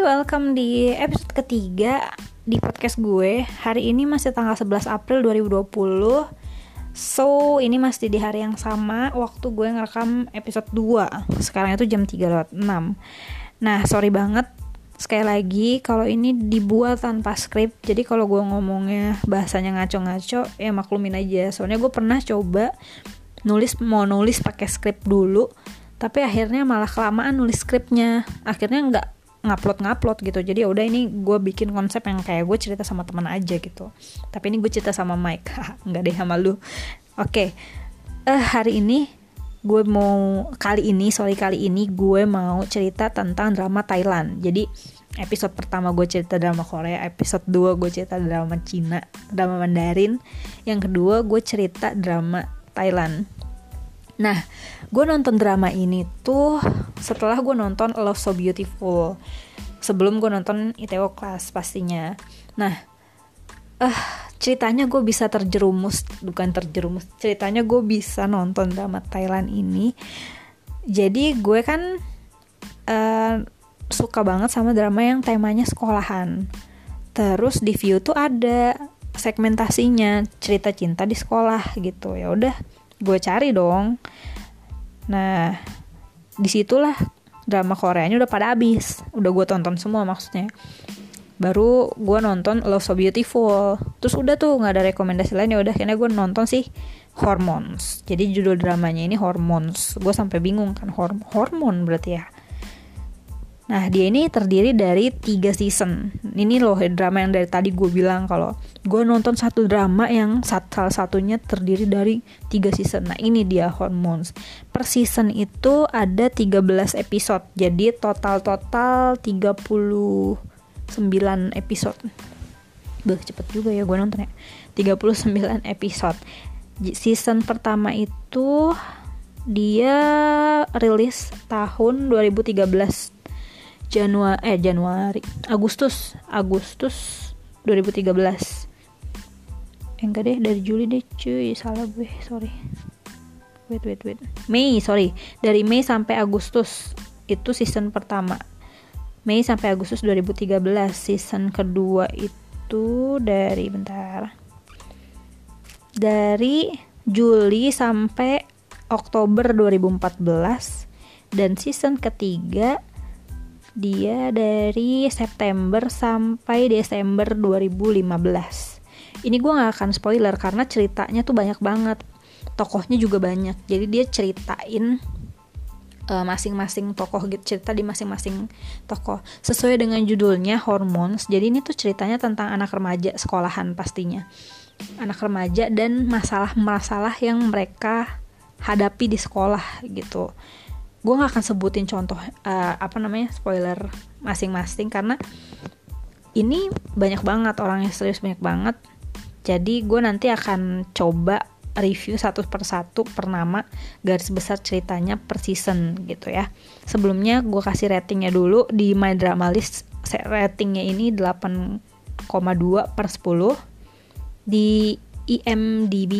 welcome di episode ketiga di podcast gue. Hari ini masih tanggal 11 April 2020 So, ini masih di hari yang sama. Waktu gue ngerekam episode 2 Sekarang itu jam 3 lewat 6 Nah, sorry banget. Sekali lagi, kalau ini dibuat tanpa skrip Jadi kalau gue ngomongnya bahasanya ngaco-ngaco Ya maklumin aja. Soalnya gue pernah coba nulis mau nulis pakai skrip dulu tapi akhirnya malah kelamaan nulis skripnya akhirnya nggak ngupload ngupload gitu. Jadi ya udah ini gue bikin konsep yang kayak gue cerita sama teman aja gitu. Tapi ini gue cerita sama Mike. Nggak deh sama lu. Oke. Okay. uh, eh, hari ini gue mau kali ini sorry kali ini gue mau cerita tentang drama Thailand. Jadi episode pertama gue cerita drama Korea episode 2 gue cerita drama Cina drama Mandarin. Yang kedua gue cerita drama Thailand Nah, gue nonton drama ini tuh setelah gue nonton Love So Beautiful. Sebelum gue nonton ITO Class pastinya. Nah, eh uh, ceritanya gue bisa terjerumus, bukan terjerumus. Ceritanya gue bisa nonton drama Thailand ini. Jadi gue kan uh, suka banget sama drama yang temanya sekolahan. Terus di view tuh ada segmentasinya cerita cinta di sekolah gitu ya udah gue cari dong. Nah di situlah drama Koreanya udah pada habis. Udah gue tonton semua maksudnya. Baru gue nonton Love So Beautiful. Terus udah tuh nggak ada rekomendasi lain. Ya udah akhirnya gue nonton sih Hormones. Jadi judul dramanya ini Hormones. Gue sampai bingung kan horm hormon berarti ya Nah, dia ini terdiri dari tiga season. Ini loh drama yang dari tadi gue bilang kalau gue nonton satu drama yang salah satunya terdiri dari tiga season. Nah, ini dia Hormones. Per season itu ada 13 episode. Jadi total-total 39 episode. Bah, cepet juga ya gue nonton ya. 39 episode. Season pertama itu dia rilis tahun 2013 Januari eh Januari Agustus Agustus 2013 eh, enggak deh dari Juli deh cuy salah gue sorry. Wait wait wait. Mei sorry. Dari Mei sampai Agustus itu season pertama. Mei sampai Agustus 2013 season kedua itu dari bentar. Dari Juli sampai Oktober 2014 dan season ketiga dia dari September sampai Desember 2015 ini gue gak akan spoiler karena ceritanya tuh banyak banget. Tokohnya juga banyak. Jadi dia ceritain eh, masing-masing tokoh gitu cerita di masing-masing tokoh. Sesuai dengan judulnya Hormones. Jadi ini tuh ceritanya tentang anak remaja sekolahan pastinya. Anak remaja dan masalah-masalah yang mereka hadapi di sekolah gitu gue gak akan sebutin contoh uh, apa namanya spoiler masing-masing karena ini banyak banget orang yang serius banyak banget. Jadi gue nanti akan coba review satu per satu per nama garis besar ceritanya per season gitu ya. Sebelumnya gue kasih ratingnya dulu di my drama list ratingnya ini 8,2 per 10 di IMDb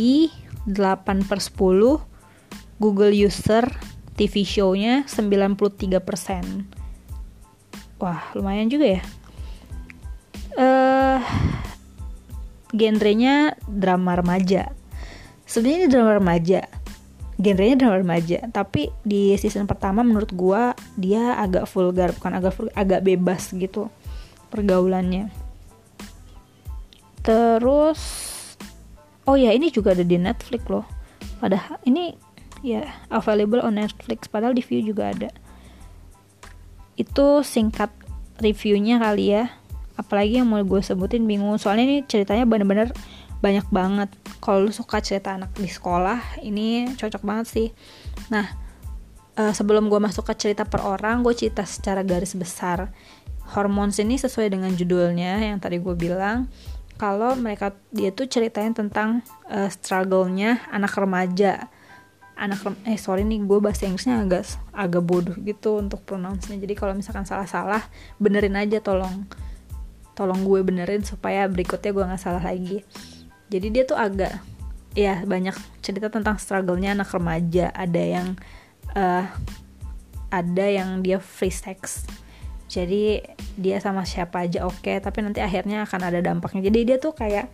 8 per 10 Google user TV show-nya 93%. Wah, lumayan juga ya. Eh uh, genrenya drama remaja. Sebenarnya ini drama remaja. Genrenya drama remaja, tapi di season pertama menurut gua dia agak vulgar, bukan agak vulgar, agak bebas gitu pergaulannya. Terus oh ya ini juga ada di Netflix loh. Padahal ini ya available on Netflix padahal di view juga ada. Itu singkat reviewnya kali ya. Apalagi yang mau gue sebutin bingung. Soalnya ini ceritanya bener-bener banyak banget. Kalau lu suka cerita anak di sekolah ini cocok banget sih. Nah uh, sebelum gue masuk ke cerita per orang gue cerita secara garis besar. Hormones ini sesuai dengan judulnya yang tadi gue bilang. Kalau mereka dia tuh ceritain tentang uh, struggle-nya anak remaja anak eh sorry nih gue bahasa Inggrisnya agak agak bodoh gitu untuk pronounce-nya. Jadi kalau misalkan salah-salah benerin aja tolong tolong gue benerin supaya berikutnya gue nggak salah lagi. Jadi dia tuh agak ya banyak cerita tentang struggle-nya anak remaja. Ada yang uh, ada yang dia free sex. Jadi dia sama siapa aja oke okay, tapi nanti akhirnya akan ada dampaknya. Jadi dia tuh kayak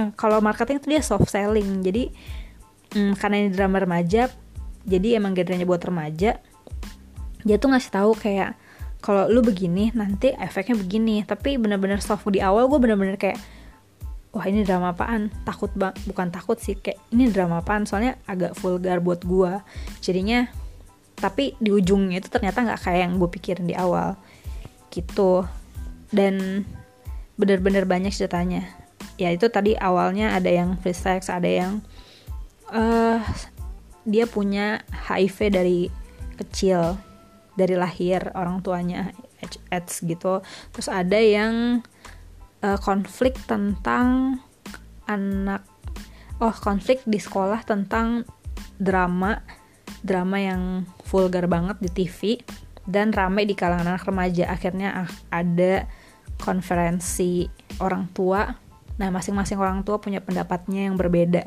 eh, kalau marketing tuh dia soft selling. Jadi mm, karena ini drama remaja jadi emang genrenya buat remaja dia tuh ngasih tahu kayak kalau lu begini nanti efeknya begini. Tapi bener-bener soft di awal gue bener-bener kayak wah ini drama apaan? Takut bang bukan takut sih kayak ini drama apaan? Soalnya agak vulgar buat gue jadinya tapi di ujungnya itu ternyata nggak kayak yang gue pikirin di awal. Gitu. Dan bener-bener banyak ceritanya. Ya itu tadi awalnya ada yang free sex ada yang uh, dia punya HIV dari kecil dari lahir orang tuanya AIDS gitu. Terus ada yang uh, konflik tentang anak oh konflik di sekolah tentang drama drama yang vulgar banget di TV dan ramai di kalangan anak remaja. Akhirnya ada konferensi orang tua. Nah masing-masing orang tua punya pendapatnya yang berbeda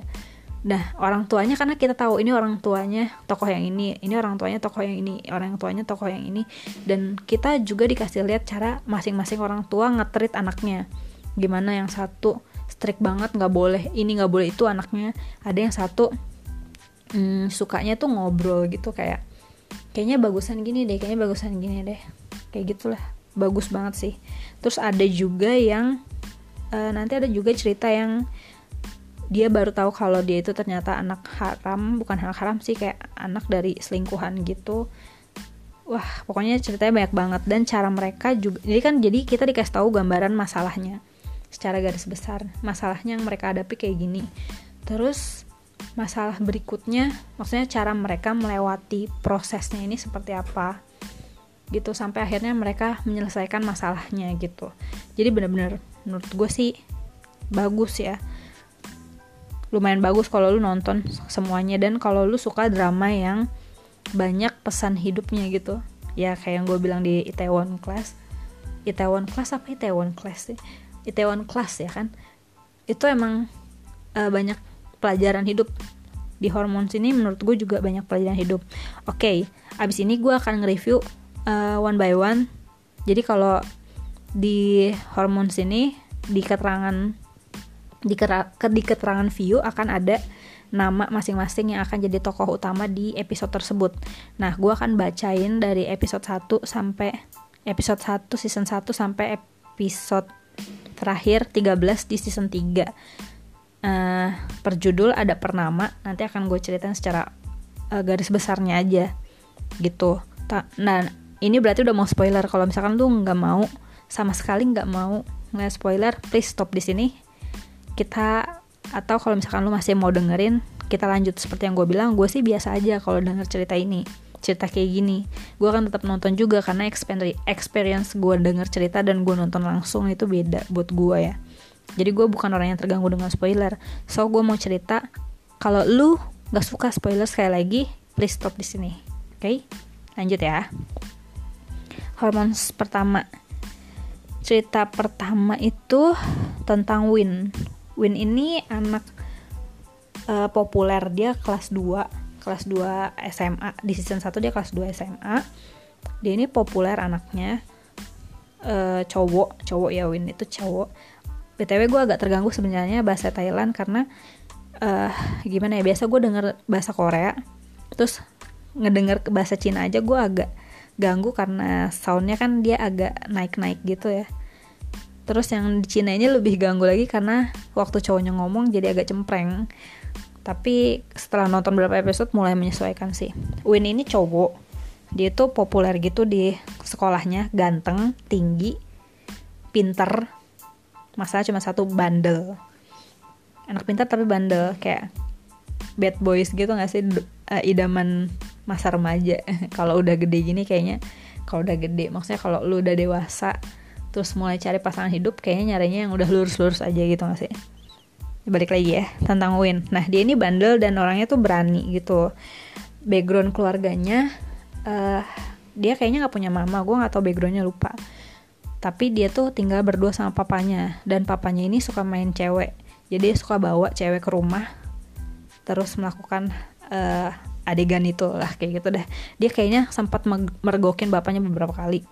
nah orang tuanya karena kita tahu ini orang tuanya tokoh yang ini ini orang tuanya tokoh yang ini orang tuanya tokoh yang ini dan kita juga dikasih lihat cara masing-masing orang tua ngetrit anaknya. Gimana yang satu strict banget nggak boleh ini nggak boleh itu anaknya. Ada yang satu hmm, sukanya tuh ngobrol gitu kayak kayaknya bagusan gini deh kayaknya bagusan gini deh. Kayak gitulah bagus banget sih. Terus ada juga yang uh, nanti ada juga cerita yang dia baru tahu kalau dia itu ternyata anak haram bukan anak haram sih kayak anak dari selingkuhan gitu. Wah pokoknya ceritanya banyak banget. Dan cara mereka juga jadi kan jadi kita dikasih tahu gambaran masalahnya secara garis besar. Masalahnya yang mereka hadapi kayak gini. Terus masalah berikutnya maksudnya cara mereka melewati prosesnya ini seperti apa? Gitu sampai akhirnya mereka menyelesaikan masalahnya gitu. Jadi bener-bener menurut gue sih bagus ya lumayan bagus kalau lu nonton semuanya. Dan kalau lu suka drama yang banyak pesan hidupnya gitu. Ya kayak yang gue bilang di Itaewon Class. Itaewon Class apa Itaewon Class sih? Itaewon Class ya kan? Itu emang uh, banyak pelajaran hidup. Di hormon sini menurut gue juga banyak pelajaran hidup. Oke okay, abis ini gue akan nge-review uh, one by one. Jadi kalau di hormon sini di keterangan di, di keterangan view akan ada nama masing-masing yang akan jadi tokoh utama di episode tersebut. Nah, gue akan bacain dari episode 1 sampai episode 1 season 1 sampai episode terakhir 13 di season 3 uh, per judul ada per nama nanti akan gue ceritain secara uh, garis besarnya aja gitu. Ta nah ini berarti udah mau spoiler. Kalau misalkan lu nggak mau sama sekali nggak mau ngeliat spoiler please stop di sini kita atau kalau misalkan lu masih mau dengerin kita lanjut seperti yang gue bilang gue sih biasa aja kalau denger cerita ini cerita kayak gini. Gue akan tetap nonton juga karena experience gue denger cerita dan gue nonton langsung itu beda buat gue ya. Jadi gue bukan orang yang terganggu dengan spoiler. So gue mau cerita kalau lu gak suka spoiler sekali lagi please stop di sini. Oke? Okay? lanjut ya. Hormones pertama. Cerita pertama itu tentang Win Win ini anak uh, populer dia kelas 2 kelas 2 SMA di season 1 dia kelas 2 SMA dia ini populer anaknya. Uh, cowok cowok ya Win. Itu cowok. Btw gue agak terganggu sebenarnya bahasa Thailand karena uh, gimana ya biasa gue denger bahasa Korea terus ngedenger bahasa Cina aja gue agak ganggu karena soundnya kan dia agak naik-naik gitu ya terus yang di Cina ini lebih ganggu lagi karena waktu cowoknya ngomong jadi agak cempreng. Tapi setelah nonton beberapa episode mulai menyesuaikan sih. Win ini cowok. Dia tuh populer gitu di sekolahnya. Ganteng tinggi pinter. Masalah cuma satu bandel. Anak pintar tapi bandel. Kayak bad boys gitu gak sih? Uh, idaman masa remaja. Kalau udah gede gini kayaknya kalau udah gede maksudnya kalau lu udah dewasa terus mulai cari pasangan hidup kayaknya nyarinya yang udah lurus-lurus aja gitu gak sih? Balik lagi ya tentang Win. Nah dia ini bandel dan orangnya tuh berani gitu. Background keluarganya uh, dia kayaknya nggak punya mama gue tahu backgroundnya lupa. Tapi dia tuh tinggal berdua sama papanya dan papanya ini suka main cewek. Jadi dia suka bawa cewek ke rumah terus melakukan uh, adegan itu lah kayak gitu dah dia kayaknya sempat mergokin bapaknya beberapa kali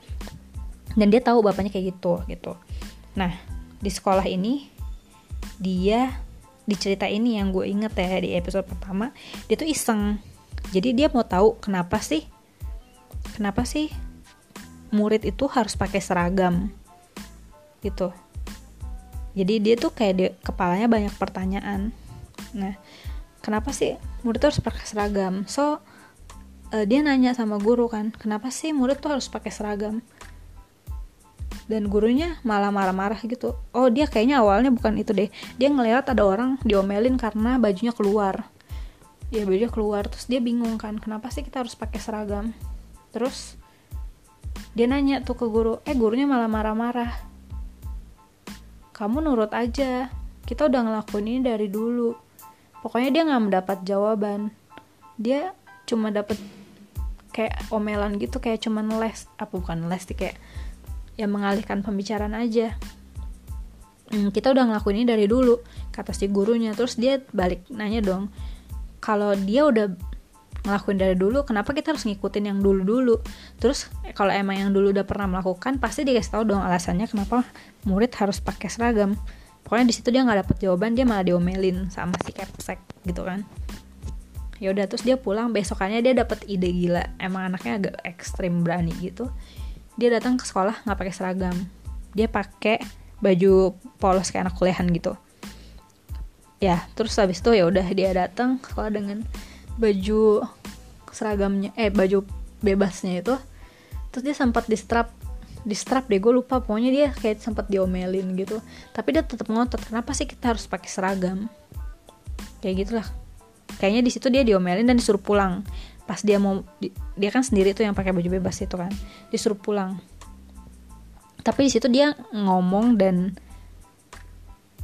dan dia tahu bapaknya kayak gitu gitu. Nah di sekolah ini dia di cerita ini yang gue inget ya di episode pertama dia tuh iseng. Jadi dia mau tahu kenapa sih kenapa sih murid itu harus pakai seragam gitu. Jadi dia tuh kayak di kepalanya banyak pertanyaan. Nah kenapa sih murid tuh harus pakai seragam? So uh, dia nanya sama guru kan kenapa sih murid tuh harus pakai seragam dan gurunya malah marah-marah gitu. Oh dia kayaknya awalnya bukan itu deh. Dia ngeliat ada orang diomelin karena bajunya keluar. Ya bajunya keluar. Terus dia bingung kan kenapa sih kita harus pakai seragam? Terus dia nanya tuh ke guru eh gurunya malah marah-marah. Kamu nurut aja. Kita udah ngelakuin ini dari dulu. Pokoknya dia nggak mendapat jawaban. Dia cuma dapet kayak omelan gitu kayak cuman les. Apa bukan les sih kayak ya mengalihkan pembicaraan aja. Hmm, kita udah ngelakuin ini dari dulu kata si gurunya. Terus dia balik nanya dong kalau dia udah ngelakuin dari dulu kenapa kita harus ngikutin yang dulu dulu terus kalau emang yang dulu udah pernah melakukan pasti dia kasih tahu dong alasannya kenapa murid harus pakai seragam. Pokoknya di situ dia nggak dapet jawaban dia malah diomelin sama si kepsek gitu kan. Ya udah terus dia pulang. Besokannya dia dapet ide gila. Emang anaknya agak ekstrim berani gitu dia datang ke sekolah nggak pakai seragam. Dia pakai baju polos kayak anak kuliahan gitu. Ya terus habis itu ya udah dia datang ke sekolah dengan baju seragamnya eh baju bebasnya itu. Terus dia sempat di strap di strap deh gue lupa. Pokoknya dia kayak sempat diomelin gitu. Tapi dia tetap ngotot kenapa sih kita harus pakai seragam? Kayak gitulah. Kayaknya di situ dia diomelin dan disuruh pulang pas dia mau dia kan sendiri tuh yang pakai baju bebas itu kan disuruh pulang. Tapi di situ dia ngomong dan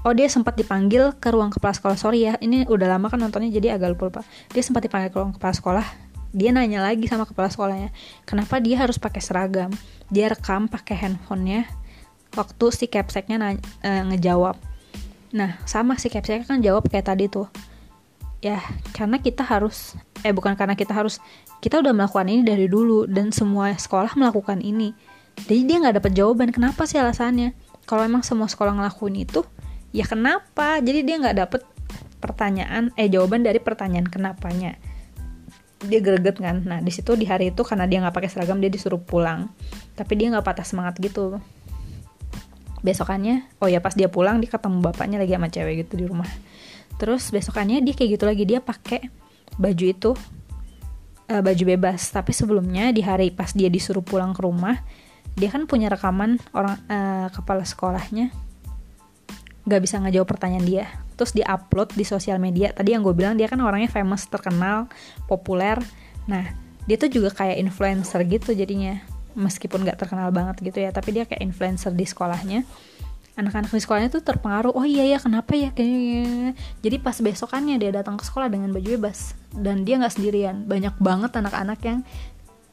oh dia sempat dipanggil ke ruang kepala sekolah. Sorry ya ini udah lama kan nontonnya jadi agak lupa lupa dia sempat dipanggil ke ruang kepala sekolah. Dia nanya lagi sama kepala sekolahnya kenapa dia harus pakai seragam? Dia rekam pakai handphonenya. Waktu si capseknya e, ngejawab. Nah sama si capseknya kan jawab kayak tadi tuh ya karena kita harus eh bukan karena kita harus kita udah melakukan ini dari dulu dan semua sekolah melakukan ini. Jadi dia nggak dapat jawaban kenapa sih alasannya. Kalau emang semua sekolah ngelakuin itu ya kenapa? Jadi dia nggak dapet pertanyaan eh jawaban dari pertanyaan kenapanya. Dia greget kan. Nah di situ di hari itu karena dia nggak pakai seragam dia disuruh pulang. Tapi dia nggak patah semangat gitu. Besokannya oh ya pas dia pulang dia ketemu bapaknya lagi sama cewek gitu di rumah terus besokannya dia kayak gitu lagi dia pakai baju itu uh, baju bebas. Tapi sebelumnya di hari pas dia disuruh pulang ke rumah dia kan punya rekaman orang uh, kepala sekolahnya. Nggak bisa ngejawab pertanyaan dia. Terus di upload di sosial media. Tadi yang gue bilang dia kan orangnya famous terkenal populer. Nah dia tuh juga kayak influencer gitu jadinya. Meskipun nggak terkenal banget gitu ya tapi dia kayak influencer di sekolahnya anak-anak di sekolahnya tuh terpengaruh. Oh iya ya kenapa ya? Kayaknya jadi pas besokannya dia datang ke sekolah dengan baju bebas. Dan dia nggak sendirian. Banyak banget anak-anak yang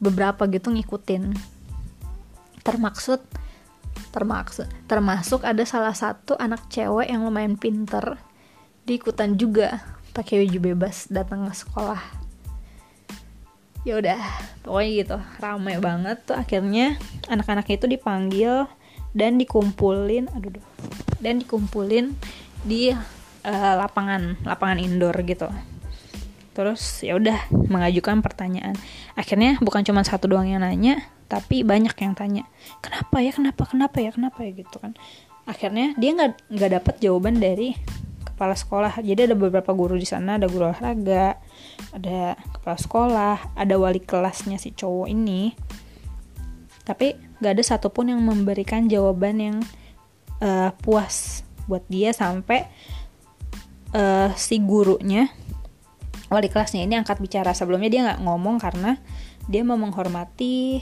beberapa gitu ngikutin. Termaksud termaksud termasuk ada salah satu anak cewek yang lumayan pinter. Diikutan juga pakai baju bebas datang ke sekolah. Ya udah pokoknya gitu. Ramai banget tuh. Akhirnya anak-anak itu dipanggil dan dikumpulin aduh duh, dan dikumpulin di uh, lapangan lapangan indoor gitu. Terus ya udah mengajukan pertanyaan. Akhirnya bukan cuma satu doang yang nanya tapi banyak yang tanya kenapa ya kenapa kenapa ya kenapa ya? gitu kan. Akhirnya dia nggak nggak dapat jawaban dari kepala sekolah. Jadi ada beberapa guru di sana ada guru olahraga ada kepala sekolah ada wali kelasnya si cowok ini. Tapi gak ada satupun yang memberikan jawaban yang uh, puas buat dia sampai uh, si gurunya wali kelasnya ini angkat bicara. Sebelumnya dia nggak ngomong karena dia mau menghormati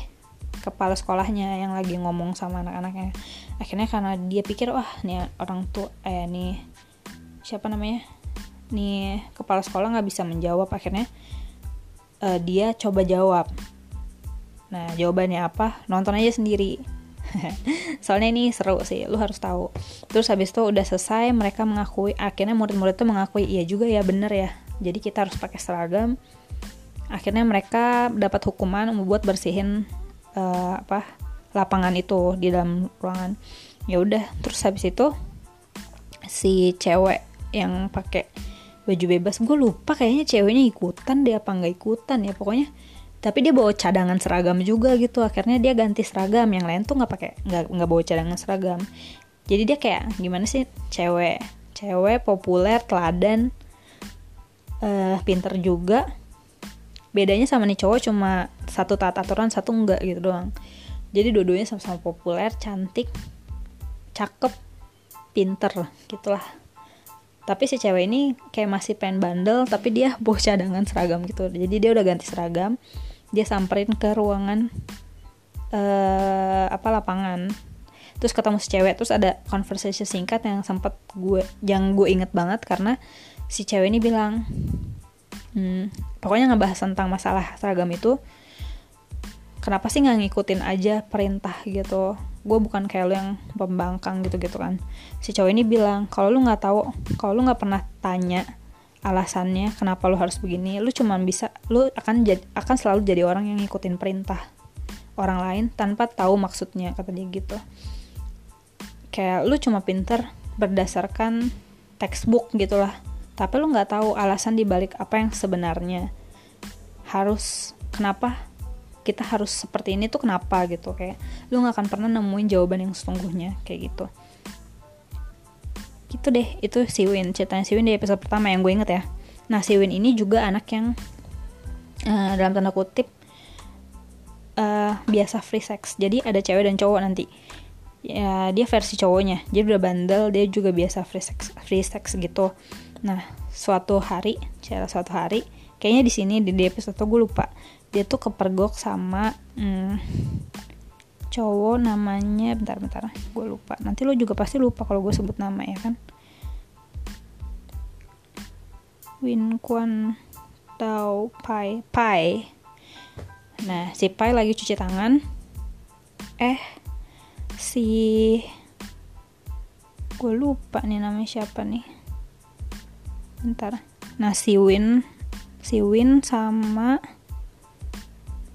kepala sekolahnya yang lagi ngomong sama anak-anaknya. Akhirnya karena dia pikir wah nih orang tua eh nih siapa namanya? Nih kepala sekolah nggak bisa menjawab. Akhirnya uh, dia coba jawab Nah, jawabannya apa? Nonton aja sendiri. Soalnya ini seru sih, lu harus tahu. Terus habis itu udah selesai, mereka mengakui, akhirnya murid-murid itu mengakui, iya juga ya, bener ya. Jadi kita harus pakai seragam. Akhirnya mereka dapat hukuman membuat bersihin uh, apa lapangan itu di dalam ruangan ya udah terus habis itu si cewek yang pakai baju bebas gue lupa kayaknya ceweknya ikutan dia apa nggak ikutan ya pokoknya tapi dia bawa cadangan seragam juga gitu. Akhirnya dia ganti seragam. Yang lain tuh nggak pakai nggak nggak bawa cadangan seragam. Jadi dia kayak gimana sih cewek. Cewek populer teladan. Uh, pinter juga. Bedanya sama nih cowok cuma satu taat aturan satu enggak gitu doang. Jadi dua-duanya sama-sama populer cantik cakep pinter gitulah. Tapi si cewek ini kayak masih pengen bandel tapi dia bawa cadangan seragam gitu. Jadi dia udah ganti seragam dia samperin ke ruangan uh, apa lapangan. Terus ketemu si cewek terus ada conversation singkat yang sempat gue yang gue inget banget karena si cewek ini bilang hmm, pokoknya ngebahas tentang masalah seragam itu kenapa sih nggak ngikutin aja perintah gitu? Gue bukan kayak lu yang pembangkang gitu gitu kan. Si cowok ini bilang kalau lu nggak tahu kalau lu nggak pernah tanya alasannya kenapa lu harus begini lu cuma bisa lu akan jadi akan selalu jadi orang yang ngikutin perintah orang lain tanpa tahu maksudnya kata dia gitu. Kayak lu cuma pinter berdasarkan textbook gitulah tapi lu nggak tahu alasan dibalik apa yang sebenarnya. Harus kenapa kita harus seperti ini tuh kenapa gitu kayak lu nggak akan pernah nemuin jawaban yang sesungguhnya kayak gitu gitu deh itu si Win ceritanya si Win di episode pertama yang gue inget ya. Nah si Win ini juga anak yang uh, dalam tanda kutip uh, biasa free sex. Jadi ada cewek dan cowok nanti. Ya dia versi cowoknya. Dia udah bandel dia juga biasa free sex free sex gitu. Nah, suatu hari, cara suatu hari, kayaknya di sini di, di episode gue lupa, dia tuh kepergok sama hmm, cowok namanya, bentar-bentar, gue lupa. Nanti lo juga pasti lupa kalau gue sebut nama ya kan. Win Kwan Tao Pai Pai. Nah, si Pai lagi cuci tangan. Eh, si gue lupa nih namanya siapa nih bentar nah si Win si Win sama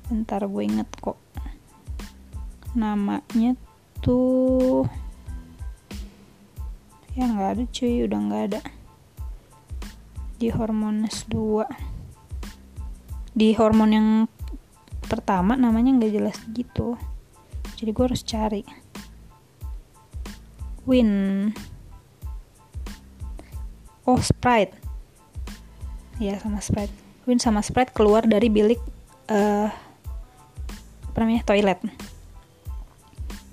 bentar gue inget kok namanya tuh ya nggak ada cuy udah nggak ada. Di hormones 2 di hormon yang pertama namanya nggak jelas gitu. Jadi gue harus cari. Win. Oh Sprite. Ya sama Sprite. Win sama Sprite keluar dari bilik uh, apa namanya toilet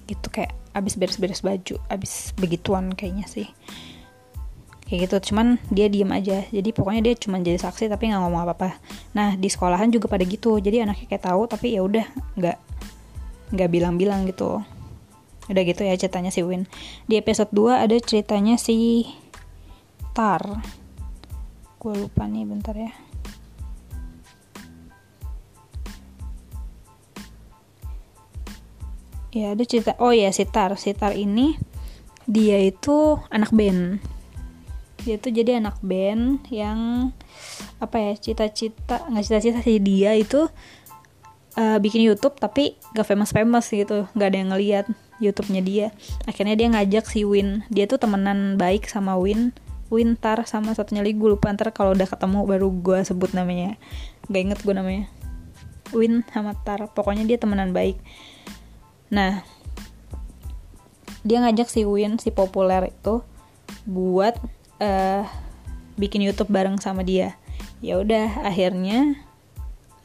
gitu kayak abis beres-beres baju abis begituan kayaknya sih. Kayak gitu cuman dia diem aja. Jadi pokoknya dia cuma jadi saksi tapi nggak ngomong apa-apa. Nah di sekolahan juga pada gitu. Jadi anaknya kayak tahu tapi ya udah nggak nggak bilang-bilang gitu. Udah gitu ya ceritanya si Win. Di episode 2 ada ceritanya si Tar. Gue lupa nih bentar ya ya ada cerita oh ya Sitar Sitar ini dia itu anak band. Dia tuh jadi anak band yang apa ya cita-cita nggak cita-cita sih dia itu uh, bikin YouTube tapi gak famous famous gitu nggak ada yang ngeliat YouTube-nya dia. Akhirnya dia ngajak si Win dia tuh temenan baik sama Win Wintar sama satunya lagi gue lupa ntar kalau udah ketemu baru gue sebut namanya. Gak inget gue namanya. Win sama Tar pokoknya dia temenan baik nah dia ngajak si Win si populer itu buat uh, bikin YouTube bareng sama dia. Ya udah akhirnya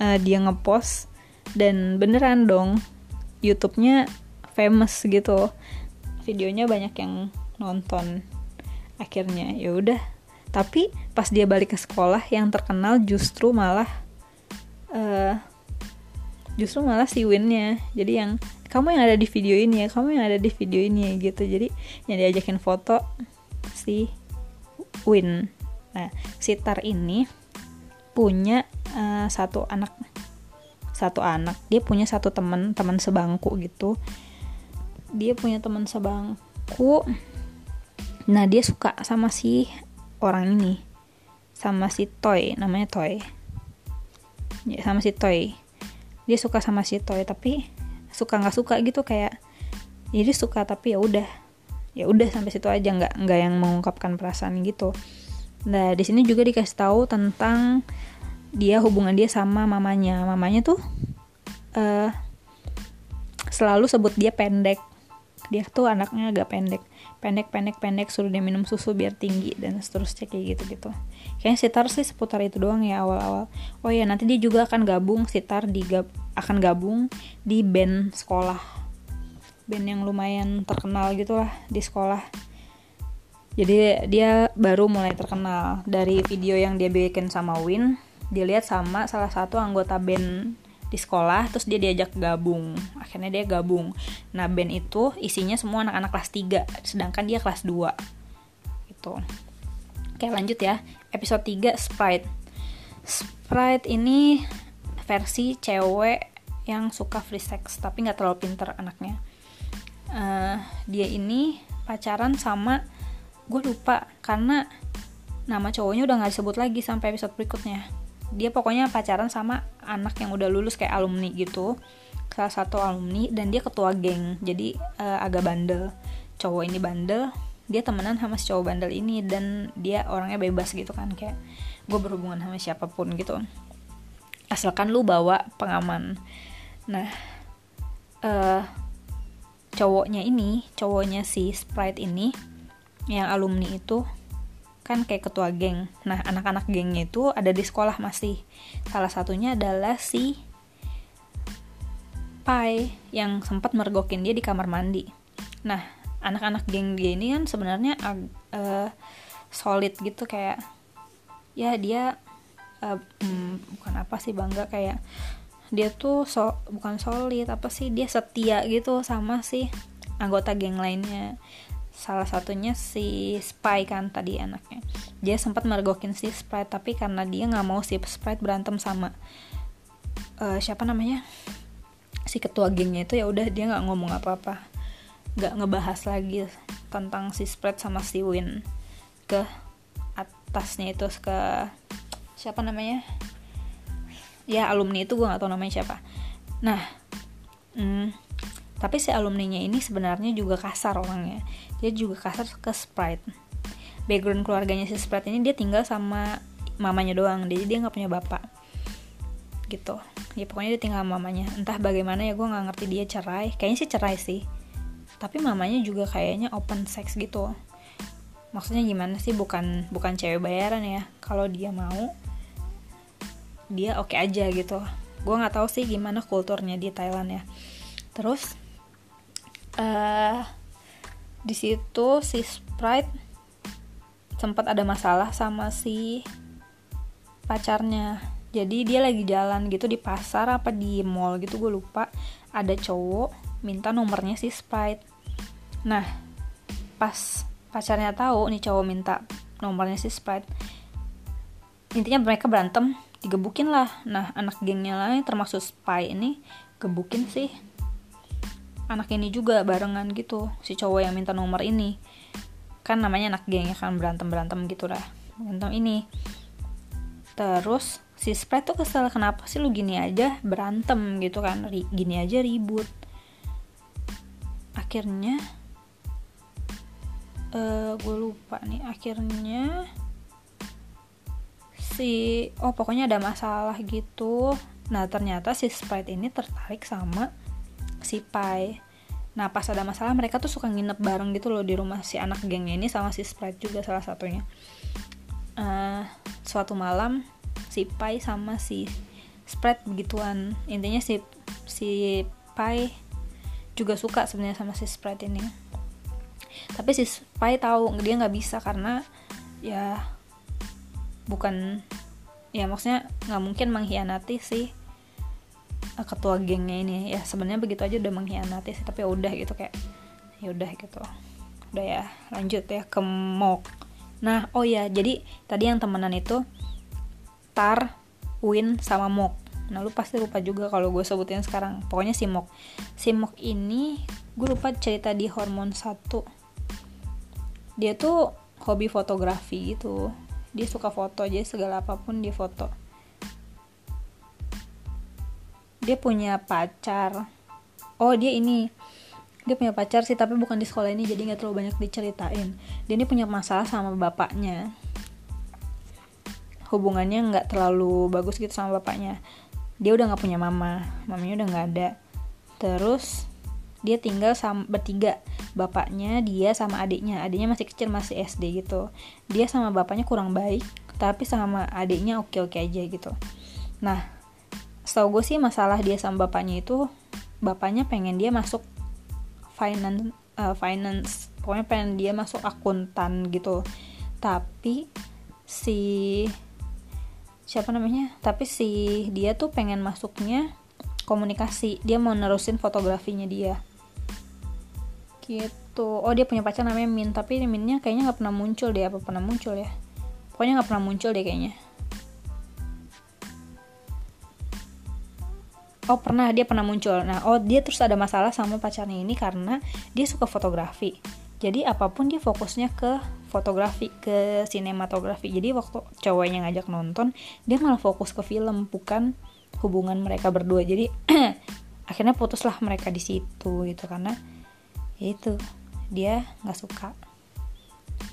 uh, dia ngepost dan beneran dong YouTube-nya famous gitu. Videonya banyak yang nonton. Akhirnya ya udah. Tapi pas dia balik ke sekolah yang terkenal justru malah uh, justru malah si Winnya. Jadi yang kamu yang ada di video ini ya kamu yang ada di video ini ya gitu. Jadi yang diajakin foto si Win. Nah si Tar ini punya uh, satu anak. Satu anak. Dia punya satu teman teman sebangku gitu. Dia punya teman sebangku. Nah dia suka sama si orang ini. Sama si Toy namanya Toy. Ya, sama si Toy dia suka sama si Toy tapi suka nggak suka gitu kayak jadi suka tapi ya udah ya udah sampai situ aja nggak nggak yang mengungkapkan perasaan gitu. Nah di sini juga dikasih tahu tentang dia hubungan dia sama mamanya. Mamanya tuh uh, selalu sebut dia pendek. Dia tuh anaknya agak pendek pendek pendek pendek suruh dia minum susu biar tinggi dan seterusnya kayak gitu gitu kayaknya sitar sih seputar itu doang ya awal awal oh ya nanti dia juga akan gabung sitar di gab akan gabung di band sekolah. Band yang lumayan terkenal gitulah di sekolah. Jadi dia baru mulai terkenal. Dari video yang dia bikin sama Win dilihat sama salah satu anggota band di sekolah terus dia diajak gabung. Akhirnya dia gabung. Nah band itu isinya semua anak-anak kelas 3 sedangkan dia kelas 2 gitu. Oke lanjut ya. Episode 3 Sprite. Sprite ini versi cewek yang suka free sex tapi nggak terlalu pinter anaknya. Uh, dia ini pacaran sama gue lupa karena nama cowoknya udah nggak disebut lagi sampai episode berikutnya dia pokoknya pacaran sama anak yang udah lulus kayak alumni gitu. Salah satu alumni dan dia ketua geng. Jadi uh, agak bandel. Cowok ini bandel dia temenan sama si cowok bandel ini dan dia orangnya bebas gitu kan. Kayak gue berhubungan sama siapa pun gitu. Asalkan lu bawa pengaman. Nah uh, cowoknya ini cowoknya si Sprite ini yang alumni itu kan kayak ketua geng. Nah, anak-anak gengnya itu ada di sekolah masih. Salah satunya adalah si Pai yang sempat mergokin dia di kamar mandi. Nah, anak-anak geng dia ini kan sebenarnya uh, solid gitu kayak ya dia uh, hmm, bukan apa sih bangga kayak dia tuh so bukan solid apa sih dia setia gitu sama si anggota geng lainnya salah satunya si Spy kan tadi anaknya dia sempat mergokin si Sprite tapi karena dia nggak mau si Sprite berantem sama uh, siapa namanya? Si ketua gengnya itu ya udah dia nggak ngomong apa-apa. Nggak ngebahas lagi tentang si Sprite sama si Win ke atasnya itu ke siapa namanya? Ya alumni itu gue nggak tahu namanya siapa. Nah hmm, tapi si alumninya ini sebenarnya juga kasar orangnya. Dia juga kasar ke Sprite. Background keluarganya si Sprite ini dia tinggal sama mamanya doang jadi dia nggak punya bapak. Gitu. Ya pokoknya dia tinggal sama mamanya. Entah bagaimana ya gue nggak ngerti dia cerai. Kayaknya sih cerai sih. Tapi mamanya juga kayaknya open sex gitu. Maksudnya gimana sih? Bukan bukan cewek bayaran ya. Kalau dia mau dia oke okay aja gitu. Gue nggak tahu sih gimana kulturnya di Thailand ya. Terus uh, di situ si Sprite sempat ada masalah sama si pacarnya. Jadi dia lagi jalan gitu di pasar apa di mall gitu gue lupa. Ada cowok minta nomornya si Sprite. Nah pas pacarnya tahu nih cowok minta nomornya si Sprite intinya mereka berantem digebukin lah. Nah anak gengnya lain termasuk Spy ini gebukin sih anak ini juga barengan gitu si cowok yang minta nomor ini. Kan namanya anak geng ya kan berantem berantem gitu lah. Berantem ini. Terus si Sprite tuh kesel kenapa sih lu gini aja berantem? gitu kan. Gini aja ribut. Akhirnya uh, gue lupa nih akhirnya si oh pokoknya ada masalah gitu. Nah ternyata si Sprite ini tertarik sama si Pai. Nah pas ada masalah mereka tuh suka nginep bareng gitu loh di rumah si anak gengnya ini sama si Sprite juga salah satunya. Uh, suatu malam si Pai sama si Sprite begituan. Intinya si si Pai juga suka sebenarnya sama si Sprite ini. Tapi si Pai tahu dia nggak bisa karena ya bukan ya maksudnya nggak mungkin mengkhianati si ketua gengnya ini. Ya sebenarnya begitu aja udah mengkhianati sih tapi ya udah gitu kayak ya udah gitu. Udah ya lanjut ya ke Mok. Nah oh ya jadi tadi yang temenan itu Tar Win sama Mok. Nah lu pasti lupa juga kalau gue sebutin sekarang. Pokoknya si Mok. Si Mok ini gue lupa cerita di hormon satu. Dia tuh hobi fotografi gitu. Dia suka foto aja segala apa pun dia foto dia punya pacar. Oh dia ini. Dia punya pacar sih tapi bukan di sekolah ini jadi nggak terlalu banyak diceritain. Dia ini punya masalah sama bapaknya. Hubungannya nggak terlalu bagus gitu sama bapaknya. Dia udah nggak punya mama. Mamanya udah nggak ada. Terus dia tinggal sama bertiga. Bapaknya dia sama adiknya. Adiknya masih kecil masih SD gitu. Dia sama bapaknya kurang baik tapi sama adiknya oke oke aja gitu. Nah setahu gue sih masalah dia sama bapaknya itu bapaknya pengen dia masuk finance uh, finance. Pokoknya pengen dia masuk akuntan gitu. Tapi si siapa namanya? Tapi si dia tuh pengen masuknya komunikasi. Dia mau nerusin fotografinya dia. Gitu. Oh dia punya pacar namanya Min tapi Minnya kayaknya nggak pernah muncul deh. Apa pernah muncul ya? Pokoknya nggak pernah muncul deh kayaknya oh pernah dia pernah muncul. Nah oh dia terus ada masalah sama pacarnya ini karena dia suka fotografi. Jadi apa pun dia fokusnya ke fotografi ke sinematografi. Jadi waktu cowoknya ngajak nonton dia malah fokus ke film bukan hubungan mereka berdua. Jadi akhirnya putuslah mereka di situ gitu karena ya itu dia nggak suka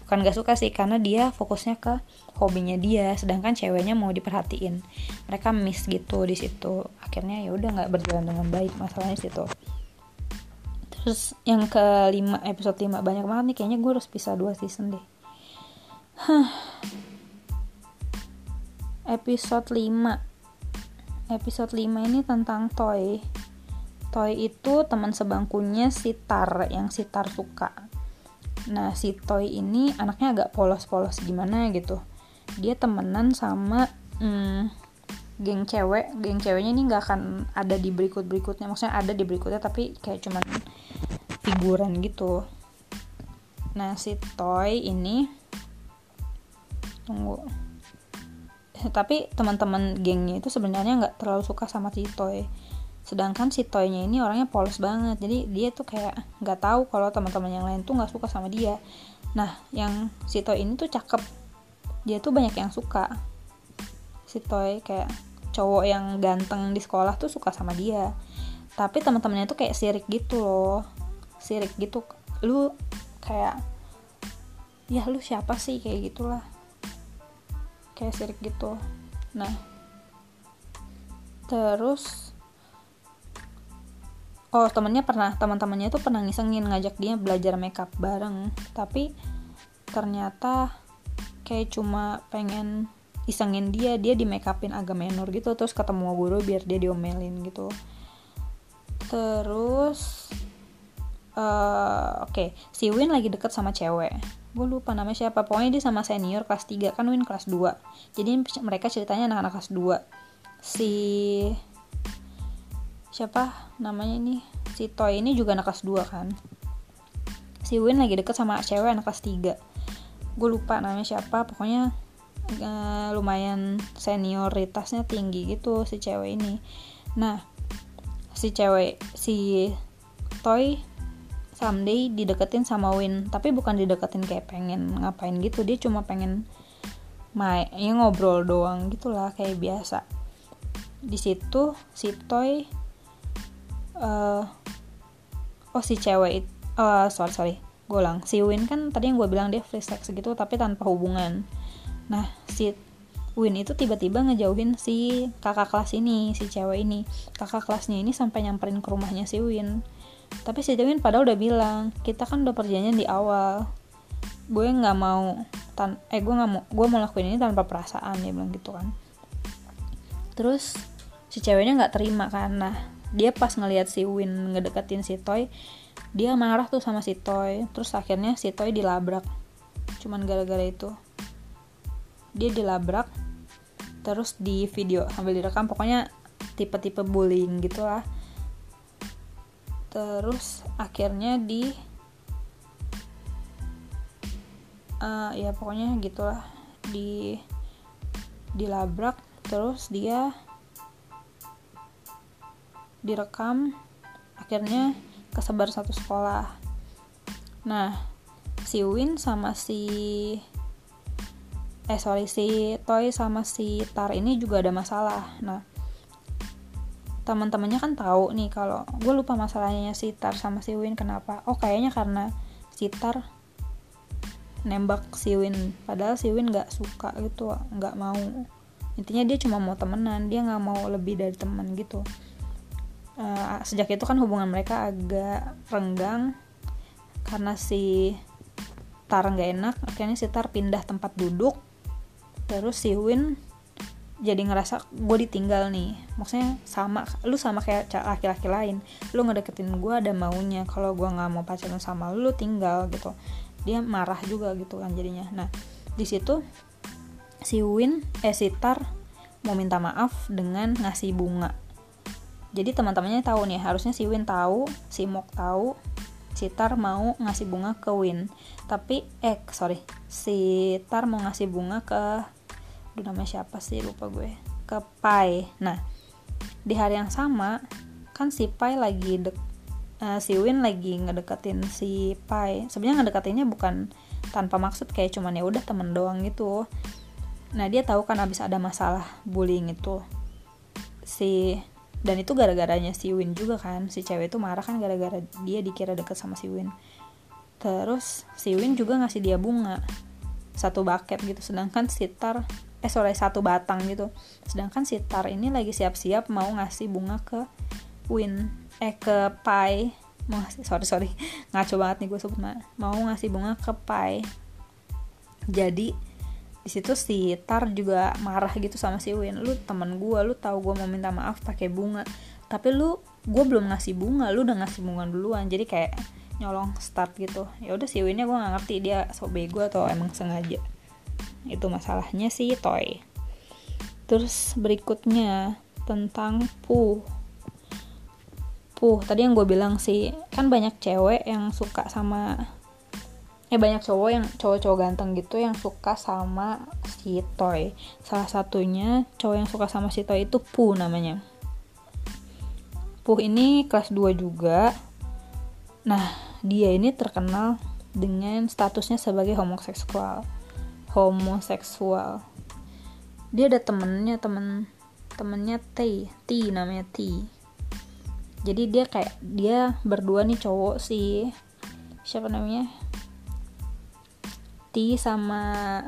bukan nggak suka sih karena dia fokusnya ke hobinya dia sedangkan ceweknya mau diperhatiin. Mereka miss gitu di situ. Akhirnya ya udah nggak berjalan dengan baik masalahnya situ. Terus yang kelima episode 5 banyak banget nih kayaknya gue harus pisah dua season deh. Huh. episode 5 episode 5 ini tentang Toy. Toy itu teman sebangkunya si Tar yang si Tar suka nah si Toy ini anaknya agak polos-polos gimana gitu. Dia temenan sama hmm, geng cewek. Geng ceweknya ini nggak akan ada di berikut berikutnya maksudnya ada di berikutnya tapi kayak cuman figuran gitu. Nah si Toy ini tunggu. Tapi teman-teman gengnya itu sebenarnya nggak terlalu suka sama si Toy sedangkan si Toynya ini orangnya polos banget. Jadi dia tuh kayak nggak tahu kalau teman-teman yang lain tuh nggak suka sama dia. Nah yang si Toy ini tuh cakep. Dia tuh banyak yang suka. Si Toy kayak cowok yang ganteng di sekolah tuh suka sama dia. Tapi teman-temannya tuh kayak sirik gitu loh. Sirik gitu. Lu kayak ya lu siapa sih? Kayak gitulah. Kayak sirik gitu. Nah terus oh temennya pernah teman-temannya tuh pernah ngisengin ngajak dia belajar makeup bareng. Tapi ternyata kayak cuma pengen isengin dia dia di makeupin agak menor gitu terus ketemu guru biar dia diomelin gitu. Terus uh, oke okay. si Win lagi deket sama cewek. Gue lupa namanya siapa pokoknya dia sama senior kelas 3 kan Win kelas 2 jadi mereka ceritanya anak-anak kelas 2 si siapa namanya ini? Si Toy ini juga anak kelas 2 kan? Si Win lagi deket sama cewek anak kelas 3 gue lupa namanya siapa pokoknya uh, lumayan senioritasnya tinggi gitu si cewek ini. Nah si cewek si Toy someday dideketin sama Win. Tapi bukan dideketin kayak pengen ngapain gitu dia cuma pengen main ya ngobrol doang gitulah kayak biasa. Di situ si Toy uh, oh si cewek itu uh, sorry sorry. Gue ulang. Si Win kan tadi yang gue bilang dia free sex gitu tapi tanpa hubungan. Nah si Win itu tiba-tiba ngejauhin si kakak kelas ini si cewek ini. Kakak kelasnya ini sampai nyamperin ke rumahnya si Win. Tapi si Jamin padahal udah bilang kita kan udah perjanjian di awal. Gue nggak mau tan eh gue nggak mau gue mau lakuin ini tanpa perasaan dia bilang gitu kan. Terus si ceweknya nggak terima karena dia pas ngelihat si Win ngedeketin si Toy dia marah tuh sama si Toy. Terus akhirnya si Toy dilabrak. Cuman gara-gara itu dia dilabrak terus di video sambil direkam pokoknya tipe-tipe bullying gitu lah terus akhirnya di uh, ya pokoknya gitulah. Di dilabrak terus dia direkam akhirnya kesebar satu sekolah. Nah si Win sama si eh sorry si Toy sama si Tar ini juga ada masalah. Nah teman-temannya kan tahu nih kalau gue lupa masalahnya si Tar sama si Win kenapa. Oh kayaknya karena si Tar nembak si Win padahal si Win nggak suka gitu nggak mau. Intinya dia cuma mau temenan dia nggak mau lebih dari teman gitu uh, sejak itu kan hubungan mereka agak renggang karena si Tar nggak enak akhirnya si Tar pindah tempat duduk. Terus si Win jadi ngerasa gue ditinggal nih. Maksudnya sama lu sama kayak laki-laki lain. Lu ngedeketin gue ada maunya. Kalau gue nggak mau pacaran sama lu, lu tinggal gitu. Dia marah juga gitu kan jadinya. Nah di situ si Win eh si Tar mau minta maaf dengan ngasih bunga jadi teman-temannya tahu nih harusnya si Win tahu si Mok tahu si Tar mau ngasih bunga ke Win. Tapi eh sorry si Tar mau ngasih bunga ke Duh namanya siapa sih? Lupa gue. Ke Pai. Nah di hari yang sama kan si Pai lagi dek uh, si Win lagi ngedeketin si Pai. Sebenarnya ngedeketinnya bukan tanpa maksud kayak cuman ya udah temen doang gitu. Nah dia tahu kan abis ada masalah bullying itu. Si dan itu gara-garanya si Win juga kan. Si cewek itu marah kan gara-gara dia dikira deket sama si Win. Terus si Win juga ngasih dia bunga. Satu bucket gitu. Sedangkan si Tar eh sorry satu batang gitu. Sedangkan si Tar ini lagi siap-siap mau ngasih bunga ke Win. Eh ke Pai. Mau ngasih sorry sorry. Ngaco banget nih gue sebut mau ngasih bunga ke Pai. Jadi di situ si Tar juga marah gitu sama si Win. Lu temen gue lu tahu gue mau minta maaf pakai bunga. Tapi lu gue belum ngasih bunga lu udah ngasih bunga duluan. Jadi kayak nyolong start gitu. Ya udah si Winnya gue nggak ngerti dia sok bego atau emang sengaja. Itu masalahnya si Toy. Terus berikutnya tentang Pu Puh, tadi yang gue bilang sih, kan banyak cewek yang suka sama eh banyak cowok yang cowok-cowok ganteng gitu yang suka sama si Toy. Salah satunya cowok yang suka sama si Toy itu Puh namanya. Puh ini kelas 2 juga. Nah, dia ini terkenal dengan statusnya sebagai homoseksual. Homoseksual. Dia ada temennya, temen temennya T, T namanya T jadi dia kayak dia berdua nih cowok sih siapa namanya T sama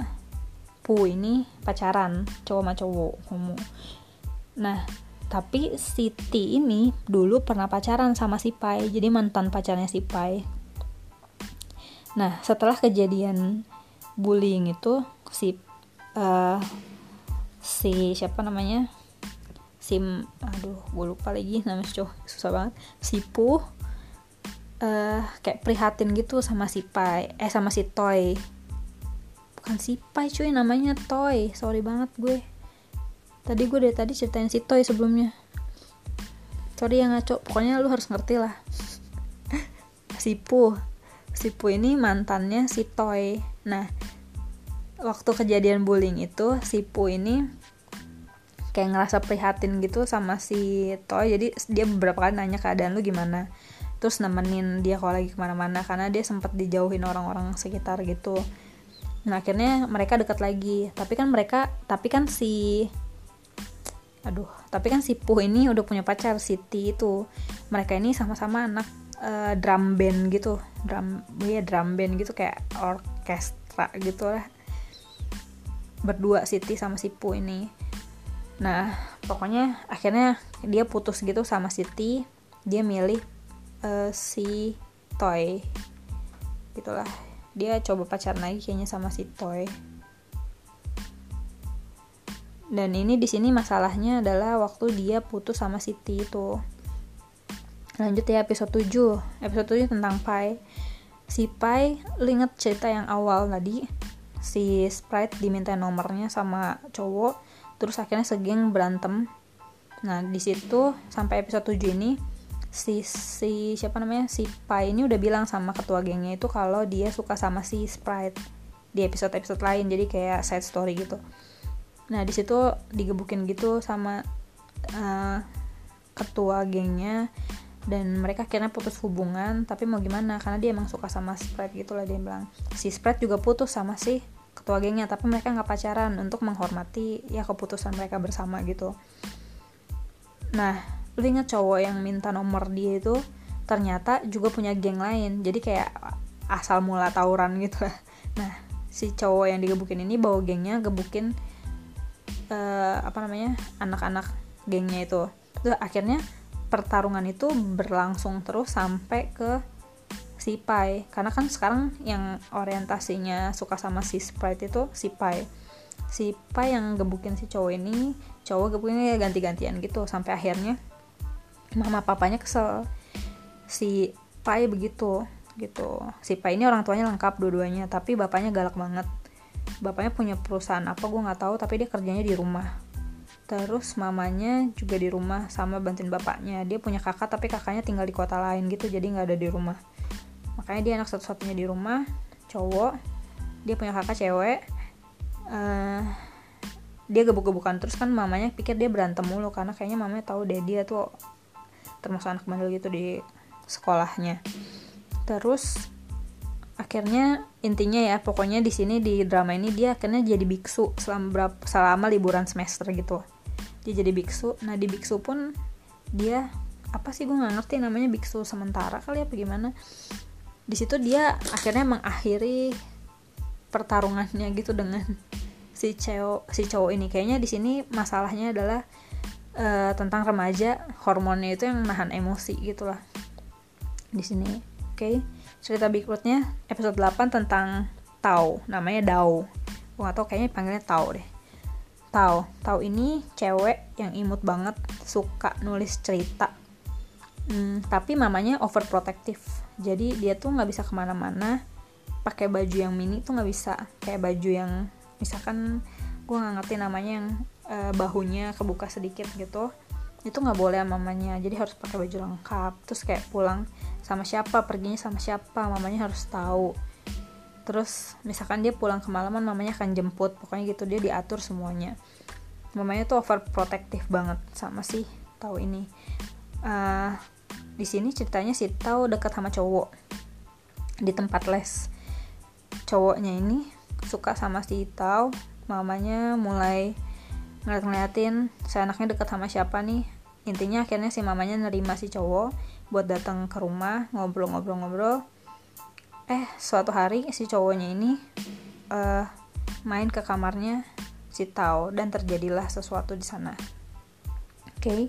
Pu ini pacaran cowok sama cowok homo. Nah tapi si T ini dulu pernah pacaran sama si Pai jadi mantan pacarnya si Pai. Nah setelah kejadian bullying itu si uh, si siapa namanya? Sim aduh gue lupa lagi namanya cowok susah banget. Sipu uh, kayak prihatin gitu sama si Pai eh sama si Toy bukan si Pai cuy namanya Toy. Sorry banget gue. Tadi gue dari tadi ceritain si Toy sebelumnya. Sorry yang ngaco. Pokoknya lu harus ngerti lah. Sipu Sipu ini mantannya si Toy. Nah waktu kejadian bullying itu Sipu ini kayak ngerasa prihatin gitu sama si Toy. Jadi dia beberapa kali nanya keadaan lu gimana. Terus nemenin dia kalau lagi ke mana-mana karena dia sempat dijauhin orang-orang sekitar gitu nah akhirnya mereka dekat lagi. Tapi kan mereka tapi kan si aduh tapi kan si Puh ini udah punya pacar Siti itu. Mereka ini sama-sama anak uh, drum band gitu. Drum ya drum band gitu kayak orkestra gitu lah berdua Siti sama si Puh ini. Nah pokoknya akhirnya dia putus gitu sama Siti dia milih uh, si Toy. Gitulah dia coba pacaran lagi kayaknya sama si Toy. Dan ini di sini masalahnya adalah waktu dia putus sama Siti itu. Lanjut ya episode 7 episode 7 tentang Pai. Si Pai inget cerita yang awal tadi? Si Sprite diminta nomornya sama cowok terus akhirnya segeng berantem. Nah di situ sampai episode 7 ini si si siapa namanya si Pai ini udah bilang sama ketua gengnya itu kalau dia suka sama si Sprite di episode episode lain jadi kayak side story gitu. Nah di situ digebukin gitu sama uh, ketua gengnya dan mereka akhirnya putus hubungan tapi mau gimana karena dia emang suka sama Sprite gitu lah dia bilang. Si Sprite juga putus sama si ketua gengnya tapi mereka nggak pacaran untuk menghormati ya keputusan mereka bersama gitu. Nah lu ingat cowok yang minta nomor dia itu ternyata juga punya geng lain. Jadi kayak asal mula tawuran gitu lah. Nah si cowok yang digebukin ini bawa gengnya gebukin uh, apa namanya anak-anak gengnya itu. Terus akhirnya pertarungan itu berlangsung terus sampai ke si Pai. Karena kan sekarang yang orientasinya suka sama si Sprite itu si Pai. Si Pai yang gebukin si cowok ini cowok gebukinnya ganti-gantian gitu sampai akhirnya mama papanya kesel. Si Pai begitu gitu. Si Pai ini orang tuanya lengkap dua-duanya tapi bapaknya galak banget. Bapaknya punya perusahaan apa gue nggak tahu tapi dia kerjanya di rumah. Terus mamanya juga di rumah sama bantuin bapaknya. Dia punya kakak tapi kakaknya tinggal di kota lain gitu jadi nggak ada di rumah. Makanya dia anak satu-satunya di rumah cowok. Dia punya kakak cewek. Uh, dia gebuk-gebukan terus kan mamanya pikir dia berantem mulu karena kayaknya mamanya tahu deh dia tuh termasuk anak bandel gitu di sekolahnya. Terus akhirnya intinya ya pokoknya di sini di drama ini dia akhirnya jadi biksu selama berapa selama liburan semester gitu. Dia jadi biksu. Nah di biksu pun dia apa sih gue nggak ngerti namanya biksu sementara kali apa gimana. Di situ dia akhirnya mengakhiri pertarungannya gitu dengan si cowok si cowok ini. Kayaknya di sini masalahnya adalah uh, tentang remaja hormonnya itu yang nahan emosi gitulah di sini oke. Okay. cerita berikutnya episode 8 tentang Tau namanya Dao. Gue gak tau kayaknya panggilnya Tau deh. Tau Tau ini cewek yang imut banget suka nulis cerita. Hmm, tapi mamanya overprotective. Jadi dia tuh nggak bisa ke mana-mana pakai baju yang mini tuh nggak bisa. Kayak baju yang misalkan gue nggak ngerti namanya yang uh, bahunya kebuka sedikit gitu itu nggak boleh mamanya. Jadi harus pakai baju lengkap terus kayak pulang sama siapa perginya sama siapa mamanya harus tahu. Terus misalkan dia pulang kemalaman mamanya akan jemput pokoknya gitu dia diatur semuanya. Mamanya tuh overprotective banget sama sih tahu ini. Uh, di sini ceritanya si Tau dekat sama cowok di tempat les. Cowoknya ini suka sama si Tau mamanya mulai ngeliat-ngeliatin si anaknya dekat sama siapa nih. Intinya akhirnya si mamanya nerima si cowok buat datang ke rumah ngobrol-ngobrol-ngobrol. Eh suatu hari si cowoknya ini uh, main ke kamarnya si Tau dan terjadilah sesuatu di sana. Oke. Okay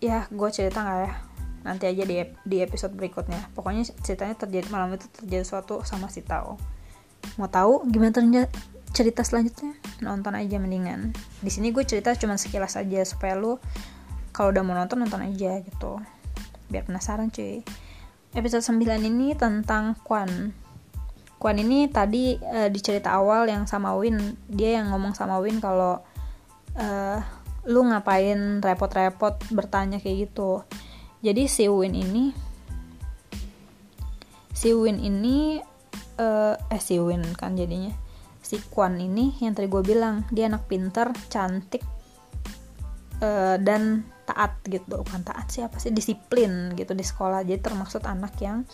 ya gue cerita nggak ya? Nanti aja di, di episode berikutnya. Pokoknya ceritanya terjadi malam itu terjadi sesuatu sama si Tao. Mau tahu gimana terjadi cerita selanjutnya? Nonton aja mendingan. Di sini gue cerita cuma sekilas aja supaya lu kalau udah mau nonton nonton aja gitu. Biar penasaran cuy. Episode 9 ini tentang Kwan Kwan ini tadi uh, di cerita awal yang sama Win. Dia yang ngomong sama Win kalau uh, lu ngapain repot-repot bertanya kayak gitu. Jadi si Win ini si Win ini uh, eh si Win kan jadinya si Kwan ini yang tadi gue bilang dia anak pinter cantik uh, dan taat gitu. Bukan taat sih apa sih? Disiplin gitu di sekolah. Jadi termaksud anak yang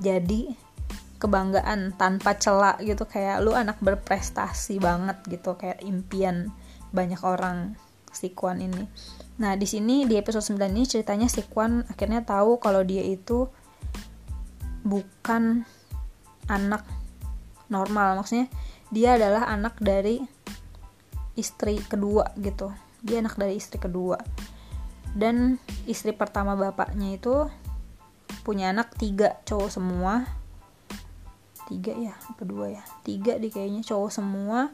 jadi kebanggaan tanpa celak gitu. Kayak lu anak berprestasi banget gitu. Kayak impian banyak orang si Kwan ini. Nah, di sini di episode 9 ini ceritanya si Kwan akhirnya tahu kalau dia itu bukan anak normal. Maksudnya dia adalah anak dari istri kedua gitu. Dia anak dari istri kedua. Dan istri pertama bapaknya itu punya anak tiga cowok semua. Tiga ya apa dua ya? Tiga di kayaknya cowok semua.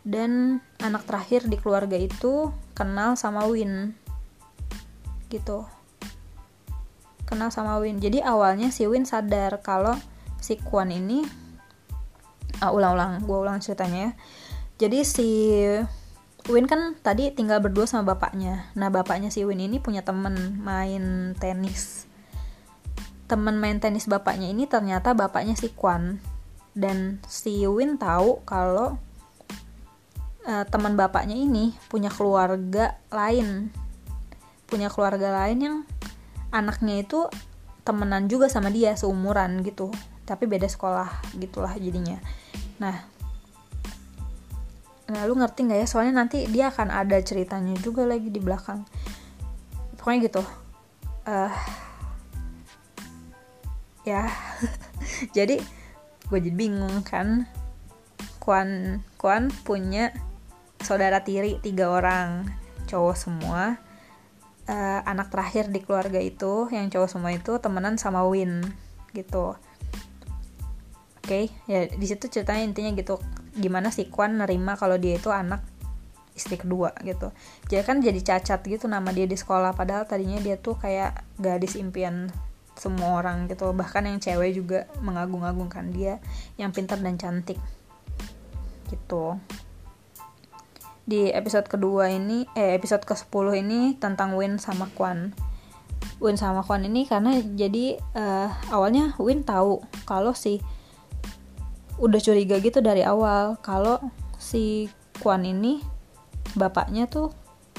Dan anak terakhir di keluarga itu kenal sama Win. Gitu. Kenal sama Win. Jadi awalnya si Win sadar kalau si Kwan ini ah, ulang-ulang gue ulang ceritanya ya. Jadi si Win kan tadi tinggal berdua sama bapaknya. Nah bapaknya si Win ini punya temen main tenis. Temen main tenis bapaknya ini ternyata bapaknya si Kwan. Dan si Win tahu kalau uh, teman bapaknya ini punya keluarga lain. Punya keluarga lain yang anaknya itu temenan juga sama dia seumuran gitu. Tapi beda sekolah gitulah jadinya nah nah lu ngerti nggak ya? Soalnya nanti dia akan ada ceritanya juga lagi di belakang. Pokoknya gitu. Uh, ya jadi gue jadi bingung kan. Kwan Kwan punya saudara tiri tiga orang cowok semua. Uh, anak terakhir di keluarga itu yang cowok semua itu temenan sama Win gitu oke okay? ya di situ ceritanya intinya gitu gimana si Kwan nerima kalau dia itu anak istri kedua gitu. Jadi kan jadi cacat gitu nama dia di sekolah padahal tadinya dia tuh kayak gadis impian semua orang gitu. Bahkan yang cewek juga mengagung-agungkan dia yang pintar dan cantik. Gitu. Di episode kedua ini eh episode ke 10 ini tentang Win sama Kwan. Win sama Kwan ini karena jadi uh, awalnya Win tahu kalau si udah curiga gitu dari awal. Kalau si Kwan ini bapaknya tuh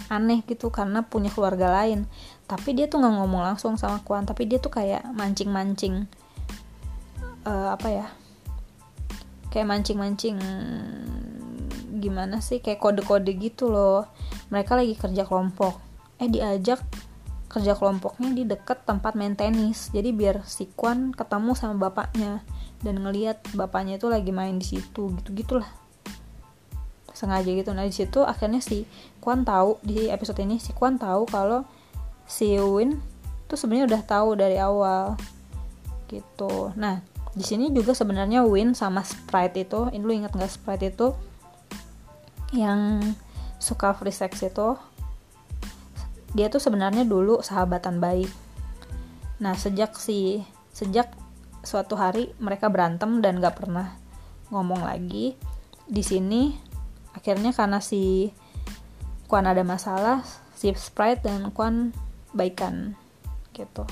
aneh gitu karena punya keluarga lain. Tapi dia tuh nggak ngomong langsung sama Kwan tapi dia tuh kayak mancing-mancing uh, apa ya? Kayak mancing-mancing gimana sih? Kayak kode-kode gitu loh. Mereka lagi kerja kelompok. Eh diajak kerja kelompoknya di deket tempat main tenis. Jadi biar si Kwan ketemu sama bapaknya dan ngelihat bapaknya itu lagi main di situ gitu gitulah sengaja gitu. Nah di situ akhirnya si Kwan tahu di episode ini si Kwan tahu kalau si Win tuh sebenarnya udah tahu dari awal gitu. Nah di sini juga sebenarnya Win sama Sprite itu ini lu inget nggak Sprite itu? Yang suka free sex itu dia tuh sebenarnya dulu sahabatan baik nah sejak si sejak suatu hari mereka berantem dan gak pernah ngomong lagi di sini akhirnya karena si Kwan ada masalah si Sprite dan Kwan baikan gitu.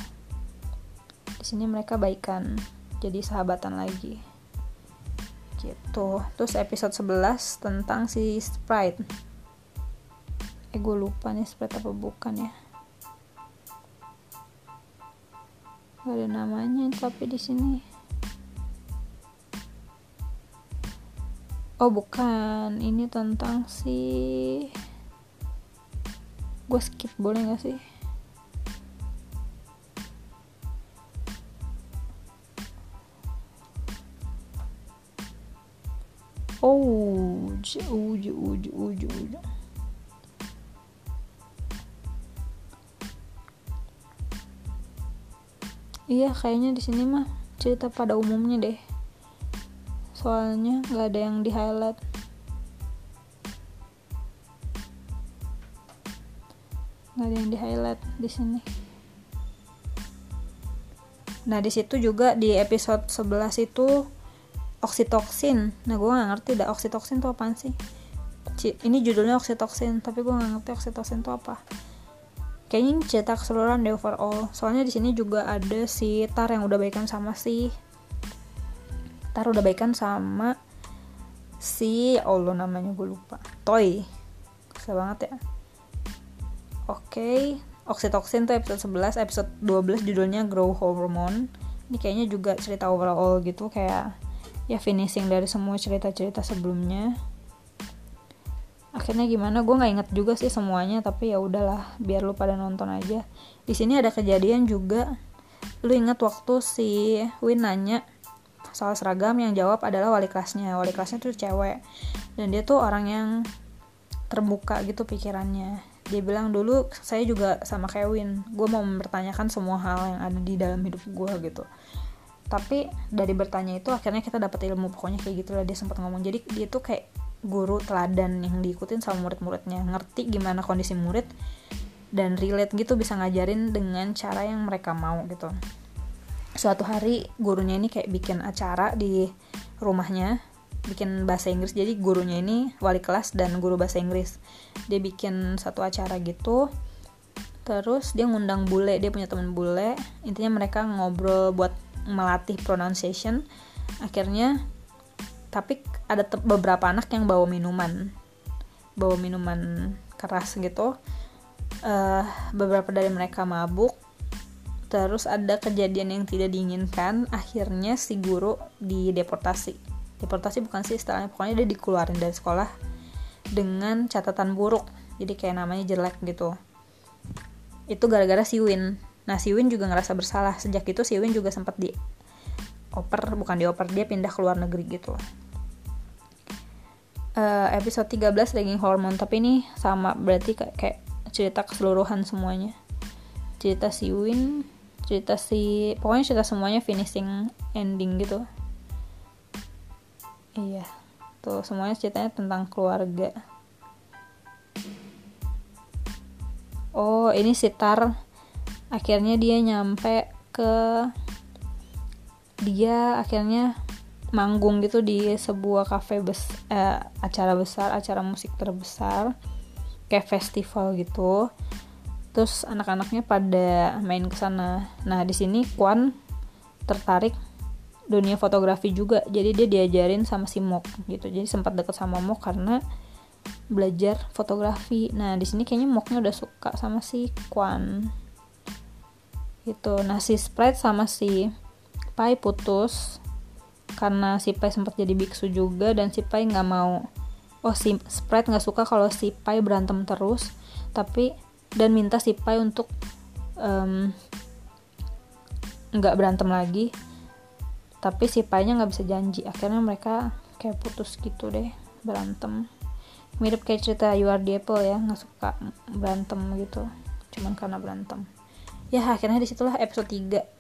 Di sini mereka baikan jadi sahabatan lagi. Gitu. Terus episode 11 tentang si Sprite eh gue lupa nih Sprite apa bukan ya. Gak ada namanya tapi di sini. Oh bukan. Ini tentang si gue skip boleh gak sih? Oh jauh jauh jauh jauh iya kayaknya di sini mah cerita pada umumnya deh. Soalnya nggak ada yang di highlight. Nggak ada yang di highlight di sini. Nah di situ juga di episode 11 itu oksitoksin. Nah gue nggak ngerti dah oksitoksin itu apaan sih? Ini judulnya oksitoksin tapi gue nggak ngerti oksitoksin itu apa kayaknya ini cerita keseluruhan deh overall. Soalnya di sini juga ada si Tar yang udah baikan sama si Tar udah baikan sama si Allah namanya gue lupa. Toy. Kesel banget ya. Oke. Okay. oksitoksin tuh episode 11 episode 12 judulnya grow hormone. Ini kayaknya juga cerita overall gitu kayak ya finishing dari semua cerita-cerita sebelumnya akhirnya gimana? Gue nggak inget juga sih semuanya tapi ya udahlah biar lu pada nonton aja. Di sini ada kejadian juga. Lu inget waktu si Win nanya soal seragam yang jawab adalah wali kelasnya. Wali kelasnya tuh cewek. Dan dia tuh orang yang terbuka gitu pikirannya. Dia bilang dulu saya juga sama Kevin gue mau mempertanyakan semua hal yang ada di dalam hidup gue gitu. Tapi dari bertanya itu akhirnya kita dapat ilmu pokoknya kayak gitu lah dia sempat ngomong. Jadi dia tuh kayak guru teladan yang diikutin sama murid-muridnya. Ngerti gimana kondisi murid dan relate gitu bisa ngajarin dengan cara yang mereka mau gitu. Suatu hari gurunya ini kayak bikin acara di rumahnya bikin bahasa Inggris. Jadi gurunya ini wali kelas dan guru bahasa Inggris. Dia bikin satu acara gitu terus dia ngundang bule dia punya temen bule. Intinya mereka ngobrol buat melatih pronunciation. Akhirnya tapi ada beberapa anak yang bawa minuman. Bawa minuman keras gitu. Uh, beberapa dari mereka mabuk. Terus ada kejadian yang tidak diinginkan. Akhirnya si guru dideportasi. Deportasi bukan sih istilahnya. Pokoknya dia dikeluarin dari sekolah dengan catatan buruk. Jadi kayak namanya jelek gitu. Itu gara-gara si Win. Nah si Win juga ngerasa bersalah. Sejak itu si Win juga sempat di oper bukan dioper dia pindah ke luar negeri gitu. Uh, episode 13 daging hormon. Tapi ini sama berarti kayak, kayak cerita keseluruhan semuanya. Cerita si Win cerita si pokoknya cerita semuanya finishing ending gitu. Iya tuh semuanya ceritanya tentang keluarga. Oh ini sitar akhirnya dia nyampe ke dia akhirnya manggung gitu di sebuah cafe bes eh, acara besar acara musik terbesar kayak festival gitu. Terus anak-anaknya pada main ke sana. Nah di sini Kwan tertarik dunia fotografi juga. Jadi dia diajarin sama si Mok gitu. Jadi sempat deket sama Mok karena belajar fotografi. Nah di sini kayaknya Moknya udah suka sama si Kwan gitu. Nah si Sprite sama si Pai putus karena si Pai sempat jadi biksu juga dan si Pai nggak mau. Oh si Sprite nggak suka kalau si Pai berantem terus tapi dan minta si Pai untuk nggak um, berantem lagi. Tapi si Pai-nya nggak bisa janji. Akhirnya mereka kayak putus gitu deh berantem. Mirip kayak cerita You Are the Apple ya nggak suka berantem gitu cuman karena berantem. Ya akhirnya di situlah episode 3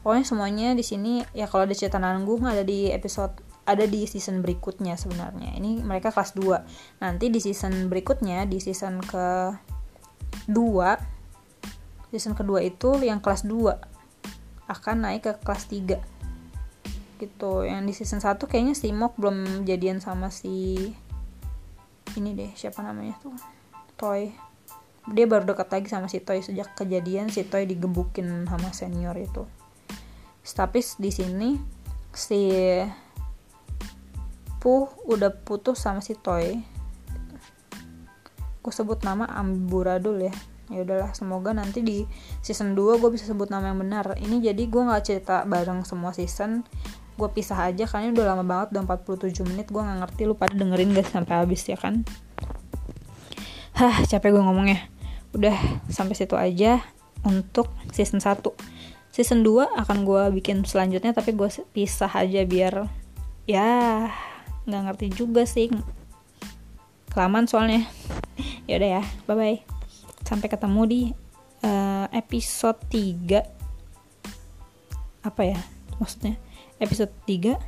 pokoknya semuanya di sini ya kalau ada cerita nanggung ada di episode ada di season berikutnya sebenarnya. Ini mereka kelas 2 nanti di season berikutnya di season ke 2 season kedua itu yang kelas 2 akan naik ke kelas 3 gitu. Yang di season 1 kayaknya si Mok belum jadian sama si ini deh siapa namanya tuh? Toy. Dia baru dekat lagi sama si Toy sejak kejadian si Toy digebukin sama senior itu tapi di sini si Puh udah putus sama si Toy. Gue sebut nama Amburadul ya. Ya udahlah semoga nanti di season 2 gue bisa sebut nama yang benar. Ini jadi gue nggak cerita bareng semua season. Gue pisah aja karena udah lama banget udah 47 menit. Gue nggak ngerti lu pada dengerin gak sampai habis ya kan? Hah capek gue ngomongnya. Udah sampai situ aja untuk season 1 season 2 akan gue bikin selanjutnya tapi gue pisah aja biar ya nggak ngerti juga sih. Kelamaan soalnya. Ya udah ya bye bye sampai ketemu di uh, episode 3 apa ya maksudnya? Episode 3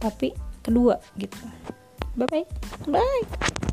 tapi kedua gitu. Bye bye bye